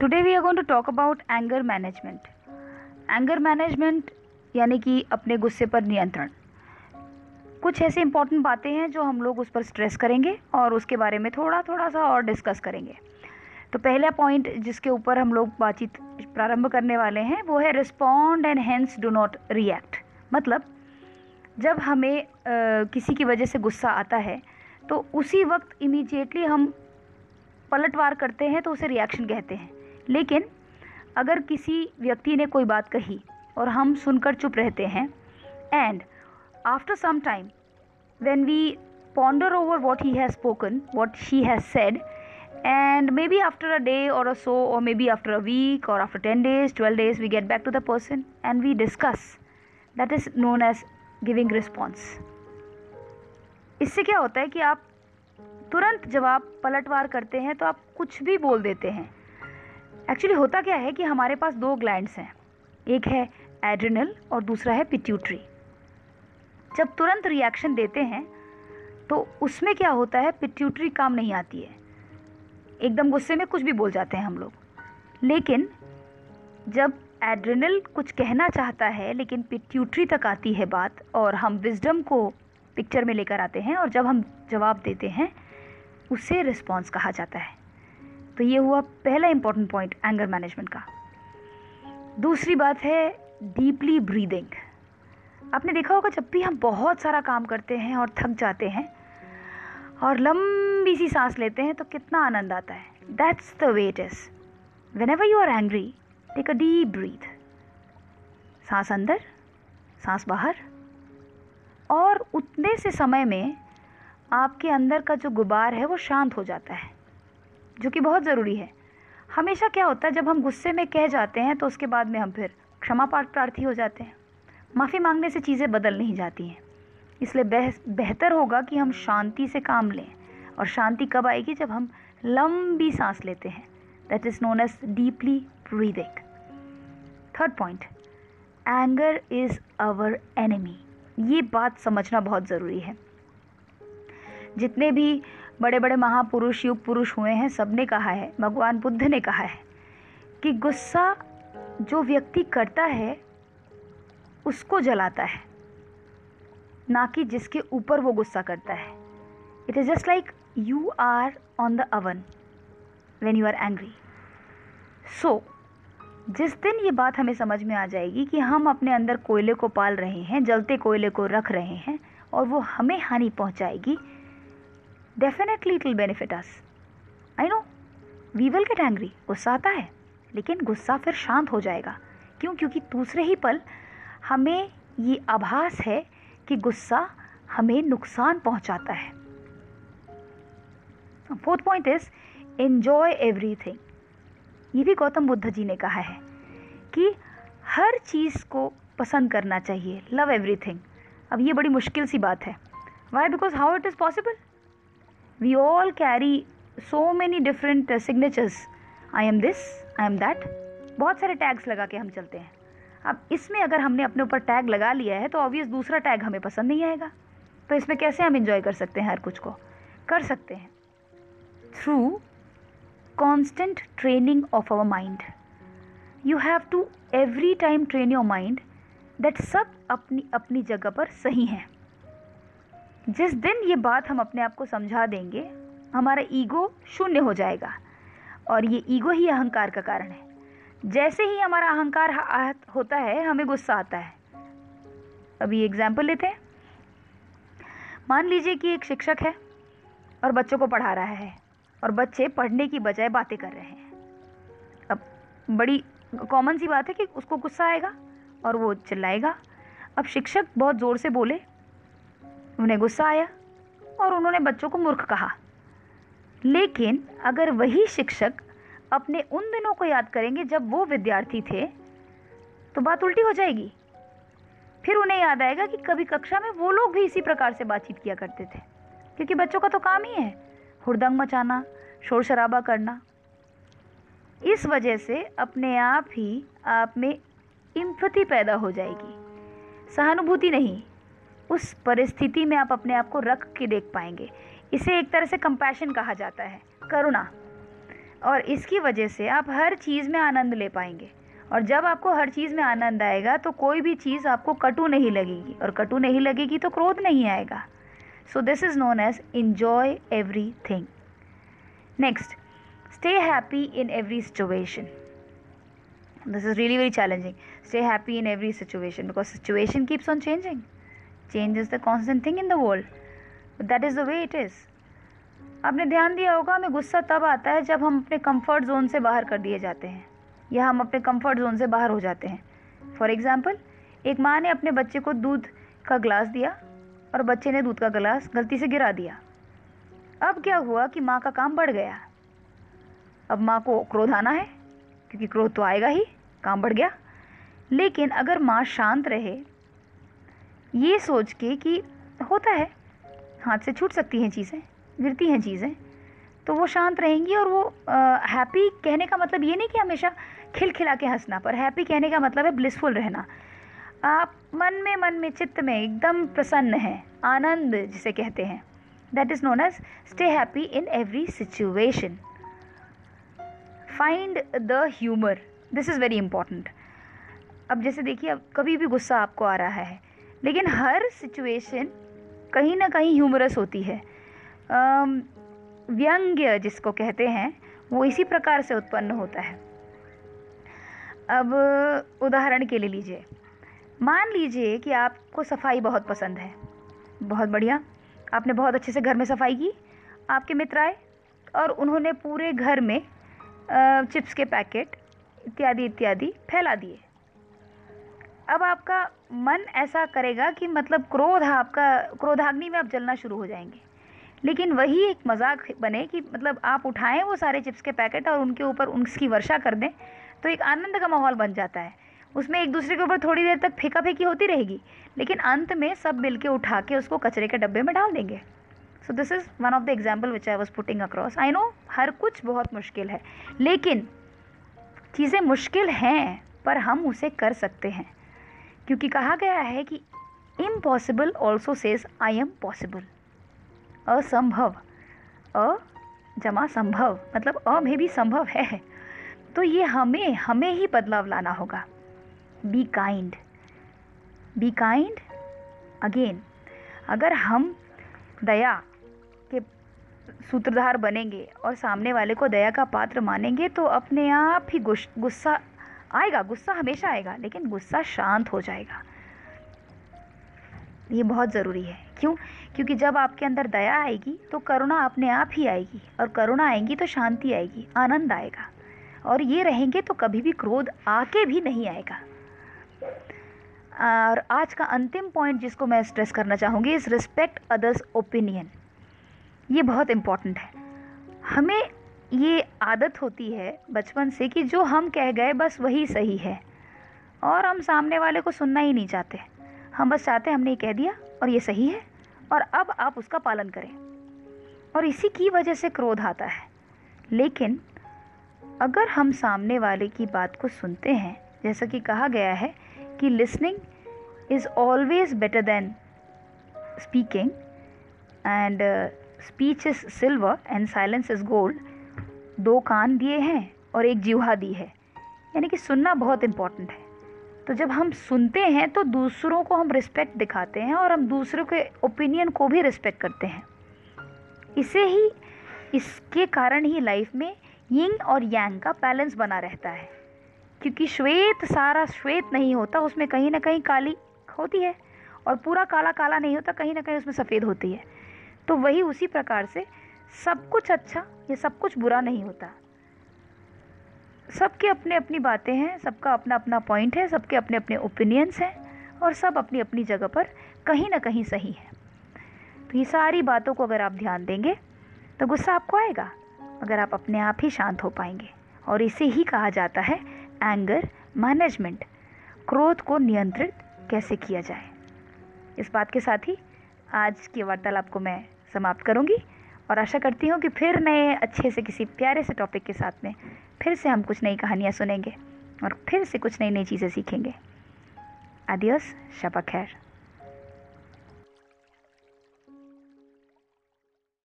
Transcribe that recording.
Today we are going to talk about anger management anger management यानी कि अपने गुस्से पर नियंत्रण। कुछ ऐसी इंपॉर्टेंट बातें हैं जो हम लोग उस पर स्ट्रेस करेंगे और उसके बारे में थोड़ा थोड़ा सा और डिस्कस करेंगे। तो पहला पॉइंट जिसके ऊपर हम लोग बातचीत प्रारंभ करने वाले हैं वो है respond and hence do not react मतलब जब हमें आ, किसी की वजह से गुस्सा आता है तो उसी वक्त इमीजिएटली हम पलटवार करते हैं तो उसे रिएक्शन कहते हैं। लेकिन अगर किसी व्यक्ति ने कोई बात कही और हम सुनकर चुप रहते हैं and after some time when we ponder over what he has spoken what he has said and maybe after a day और अ सो और maybe after a week और after ten days twelve days we get back to the person and we discuss that is known as giving response इससे क्या होता है कि आप तुरंत जब आप पलटवार करते हैं तो आप कुछ भी बोल देते हैं। एक्चुअली होता क्या है कि हमारे पास दो ग्लैंड्स हैं। एक है एड्रिनल और दूसरा है पिट्यूटरी जब तुरंत रिएक्शन देते हैं तो उसमें क्या होता है? पिट्यूटरी काम नहीं आती है। एकदम गुस्से में कुछ भी बोल जाते हैं हम लोग। लेकिन जब एड्रिनल कुछ कहना चाहता है, लेकिन पिट्यूटरी तक आती है बात, और हम विजडम को पिक्चर में लेकर आते हैं, और जब हम जवाब देते हैं, उसे रिस्पॉन्स कहा जाता है। तो ये हुआ पहला इंपॉर्टेंट पॉइंट एंगर मैनेजमेंट का। दूसरी बात है डीपली ब्रीदिंग आपने देखा होगा जब भी हम बहुत सारा काम करते हैं और थक जाते हैं और लंबी सी सांस लेते हैं तो कितना आनंद आता है। That's the way it is whenever you are angry take a deep breath सांस अंदर, सांस बाहर। और उतने से समय में आपके अंदर का जो गुबार है वो शांत हो जाता है। जो कि बहुत ज़रूरी है। हमेशा क्या होता है, जब हम गुस्से में कह जाते हैं तो उसके बाद में हम फिर क्षमा प्रार्थी हो जाते हैं। माफ़ी मांगने से चीज़ें बदल नहीं जाती हैं। इसलिए बेहतर होगा कि हम शांति से काम लें, और शांति कब आएगी? जब हम लंबी सांस लेते हैं। That is known as deeply breathing third point anger is our enemy ये बात समझना बहुत ज़रूरी है। जितने भी बड़े बड़े महापुरुष युग पुरुष हुए हैं सबने कहा है, भगवान बुद्ध ने कहा है, कि गुस्सा जो व्यक्ति करता है, उसको जलाता है, ना कि जिसके ऊपर वो गुस्सा करता है। It is just like you are on the oven when you are angry so जिस दिन ये बात हमें समझ में आ जाएगी कि हम अपने अंदर कोयले को पाल रहे हैं, जलते कोयले को रख रहे हैं, और वो हमें हानि पहुंचाएगी definitely it will benefit us I know we will get angry गुस्सा आता है. लेकिन गुस्सा फिर शांत हो जाएगा. क्यों? क्योंकि दूसरे ही पल हमें ये आभास है कि गुस्सा हमें नुकसान पहुंचाता है. Fourth point is enjoy everything ये भी गौतम बुद्ध जी ने कहा है कि हर चीज़ को पसंद करना चाहिए. लव एवरी थिंग अब ये बड़ी मुश्किल सी बात है. Why because how it is possible we all carry so many different signatures I am this I am that बहुत सारे टैग्स लगा के हम चलते हैं। अब इसमें अगर हमने अपने ऊपर टैग लगा लिया है तो ऑब्वियस दूसरा टैग हमें पसंद नहीं आएगा। तो इसमें कैसे हम इंजॉय कर सकते हैं हर कुछ को? कर सकते हैं। Through constant training of our mind you have to every time train your mind that सब अपनी अपनी जगह पर सही हैं। जिस दिन ये बात हम अपने आप को समझा देंगे, हमारा ईगो शून्य हो जाएगा। और ये ईगो ही अहंकार का कारण है। जैसे ही हमारा अहंकार होता है, हमें गुस्सा आता है। अभी एग्ज़ाम्पल लेते हैं। मान लीजिए कि एक शिक्षक है और बच्चों को पढ़ा रहा है और बच्चे पढ़ने की बजाय बातें कर रहे हैं। अब बड़ी कॉमन सी बात है कि उसको गुस्सा आएगा और वो चिल्लाएगा। अब शिक्षक बहुत ज़ोर से बोले उन्हें गुस्सा आया और उन्होंने बच्चों को मूर्ख कहा। लेकिन अगर वही शिक्षक अपने उन दिनों को याद करेंगे जब वो विद्यार्थी थे तो बात उल्टी हो जाएगी। फिर उन्हें याद आएगा कि कभी कक्षा में वो लोग भी इसी प्रकार से बातचीत किया करते थे, क्योंकि बच्चों का तो काम ही है हुड़दंग मचाना, शोर शराबा करना। इस वजह से अपने आप ही आप में इम्पति पैदा हो जाएगी। सहानुभूति नहीं। उस परिस्थिति में आप अपने आप को रख के देख पाएँगे। इसे एक तरह से कंपैशन कहा जाता है, करुणा। और इसकी वजह से आप हर चीज़ में आनंद ले पाएँगे। और जब आपको हर चीज़ में आनंद आएगा तो कोई भी चीज़ आपको कटु नहीं लगेगी। और कटु नहीं लगेगी तो क्रोध नहीं आएगा। So this is known as enjoy everything next stay happy in every situation this is really very challenging stay happy in every situation because situation keeps on changing. Is the constant thing in the world. But that is the way it is. आपने ध्यान दिया होगा, हमें गुस्सा तब आता है जब हम अपने कंफर्ट जोन से बाहर कर दिए जाते हैं, या हम अपने कंफर्ट जोन से बाहर हो जाते हैं। फॉर एग्ज़ाम्पल एक माँ ने अपने बच्चे को दूध का गिलास दिया और बच्चे ने दूध का गिलास गलती से गिरा दिया। अब क्या हुआ कि माँ का काम बढ़ गया? अब माँ को क्रोध आना है, क्योंकि क्रोध तो आएगा ही, काम बढ़ गया। लेकिन अगर माँ शांत रहे ये सोच के कि होता है, हाथ से छूट सकती हैं चीज़ें, गिरती हैं चीज़ें तो वो शांत रहेंगी और वो हैप्पी कहने का मतलब ये नहीं कि हमेशा खिलखिला के हंसना, पर हैप्पी कहने का मतलब है ब्लिसफुल रहना। आप मन में मन में, चित्त में एकदम प्रसन्न हैं, आनंद जिसे कहते हैं। That is known as stay happy in every situation find the humour this is very important अब जैसे देखिए, अब कभी भी गुस्सा आपको आ रहा है लेकिन हर सिचुएशन कहीं ना कहीं ह्यूमरस होती है। व्यंग्य जिसको कहते हैं, वो इसी प्रकार से उत्पन्न होता है। अब उदाहरण के लिए लीजिए। मान लीजिए कि आपको सफ़ाई बहुत पसंद है। बहुत बढ़िया। आपने बहुत अच्छे से घर में सफ़ाई की, आपके मित्र आए और उन्होंने पूरे घर में चिप्स के पैकेट इत्यादि इत्यादि फैला दिए। अब आपका मन ऐसा करेगा कि मतलब क्रोध आपका, क्रोधाग्नि में आप जलना शुरू हो जाएँगे। लेकिन वही एक मज़ाक बने कि मतलब आप उठाएँ वो सारे चिप्स के पैकेट और उनके ऊपर उसकी वर्षा कर दें तो एक आनंद का माहौल बन जाता है। उसमें एक दूसरे के ऊपर थोड़ी देर तक फेंका फेंकी होती रहेगी, लेकिन अंत में सब मिल के उठा के उसको कचरे के डब्बे में डाल देंगे। So this is one of the example which I was putting across I know हर कुछ बहुत मुश्किल है, लेकिन चीज़ें मुश्किल हैं, पर हम उसे कर सकते हैं। क्योंकि कहा गया है कि impossible also says I am possible असंभव। अ जमा संभव मतलब अ में भी संभव है। तो ये हमें हमें ही बदलाव लाना होगा। Be kind be kind again अगर हम दया के सूत्रधार बनेंगे और सामने वाले को दया का पात्र मानेंगे तो अपने आप ही गुस्सा आएगा, गुस्सा हमेशा आएगा, लेकिन गुस्सा शांत हो जाएगा। ये बहुत ज़रूरी है। क्यों? क्योंकि जब आपके अंदर दया आएगी तो करुणा अपने आप ही आएगी, और करुणा आएगी तो शांति आएगी, आनंद आएगा। और ये रहेंगे तो कभी भी क्रोध आके भी नहीं आएगा। और आज का अंतिम पॉइंट जिसको मैं स्ट्रेस करना चाहूँगी इज़ रिस्पेक्ट अदर्स ओपिनियन ये बहुत इंपॉर्टेंट है। हमें ये आदत होती है बचपन से कि जो हम कह गए बस वही सही है। और हम सामने वाले को सुनना ही नहीं चाहते। हम बस चाहते हमने ये कह दिया और ये सही है और अब आप उसका पालन करें। और इसी की वजह से क्रोध आता है। लेकिन अगर हम सामने वाले की बात को सुनते हैं, जैसा कि कहा गया है कि listening is always better than speaking and speech is silver and silence is gold दो कान दिए हैं और एक जीवा दी है। यानी कि सुनना बहुत इंपॉर्टेंट है। तो जब हम सुनते हैं तो दूसरों को हम रिस्पेक्ट दिखाते हैं और हम दूसरों के ओपिनियन को भी रिस्पेक्ट करते हैं। इसे ही, इसके कारण ही लाइफ में यिंग और यांग का बैलेंस बना रहता है। क्योंकि श्वेत, सारा श्वेत नहीं होता, उसमें कहीं ना कहीं काली होती है और पूरा काला काला नहीं होता, कहीं ना कहीं उसमें सफ़ेद होती है। तो वही उसी प्रकार से सब कुछ अच्छा या सब कुछ बुरा नहीं होता। सबके अपने अपनी बातें हैं, सबका अपना अपना पॉइंट है, सबके अपने अपने ओपिनियंस हैं और सब अपनी अपनी जगह पर कहीं ना कहीं सही है। तो ये सारी बातों को अगर आप ध्यान देंगे तो गुस्सा आपको आएगा अगर आप अपने आप ही शांत हो पाएँगे। और इसे ही कहा जाता है एंगर मैनेजमेंट क्रोध को नियंत्रित कैसे किया जाए। इस बात के साथ ही आज की वार्तालाप को मैं समाप्त करूँगी। और आशा करती हूँ कि फिर नए अच्छे से किसी प्यारे से टॉपिक के साथ में फिर से हम कुछ नई कहानियाँ सुनेंगे और फिर से कुछ नई नई चीज़ें सीखेंगे। आदियोस शपा खैर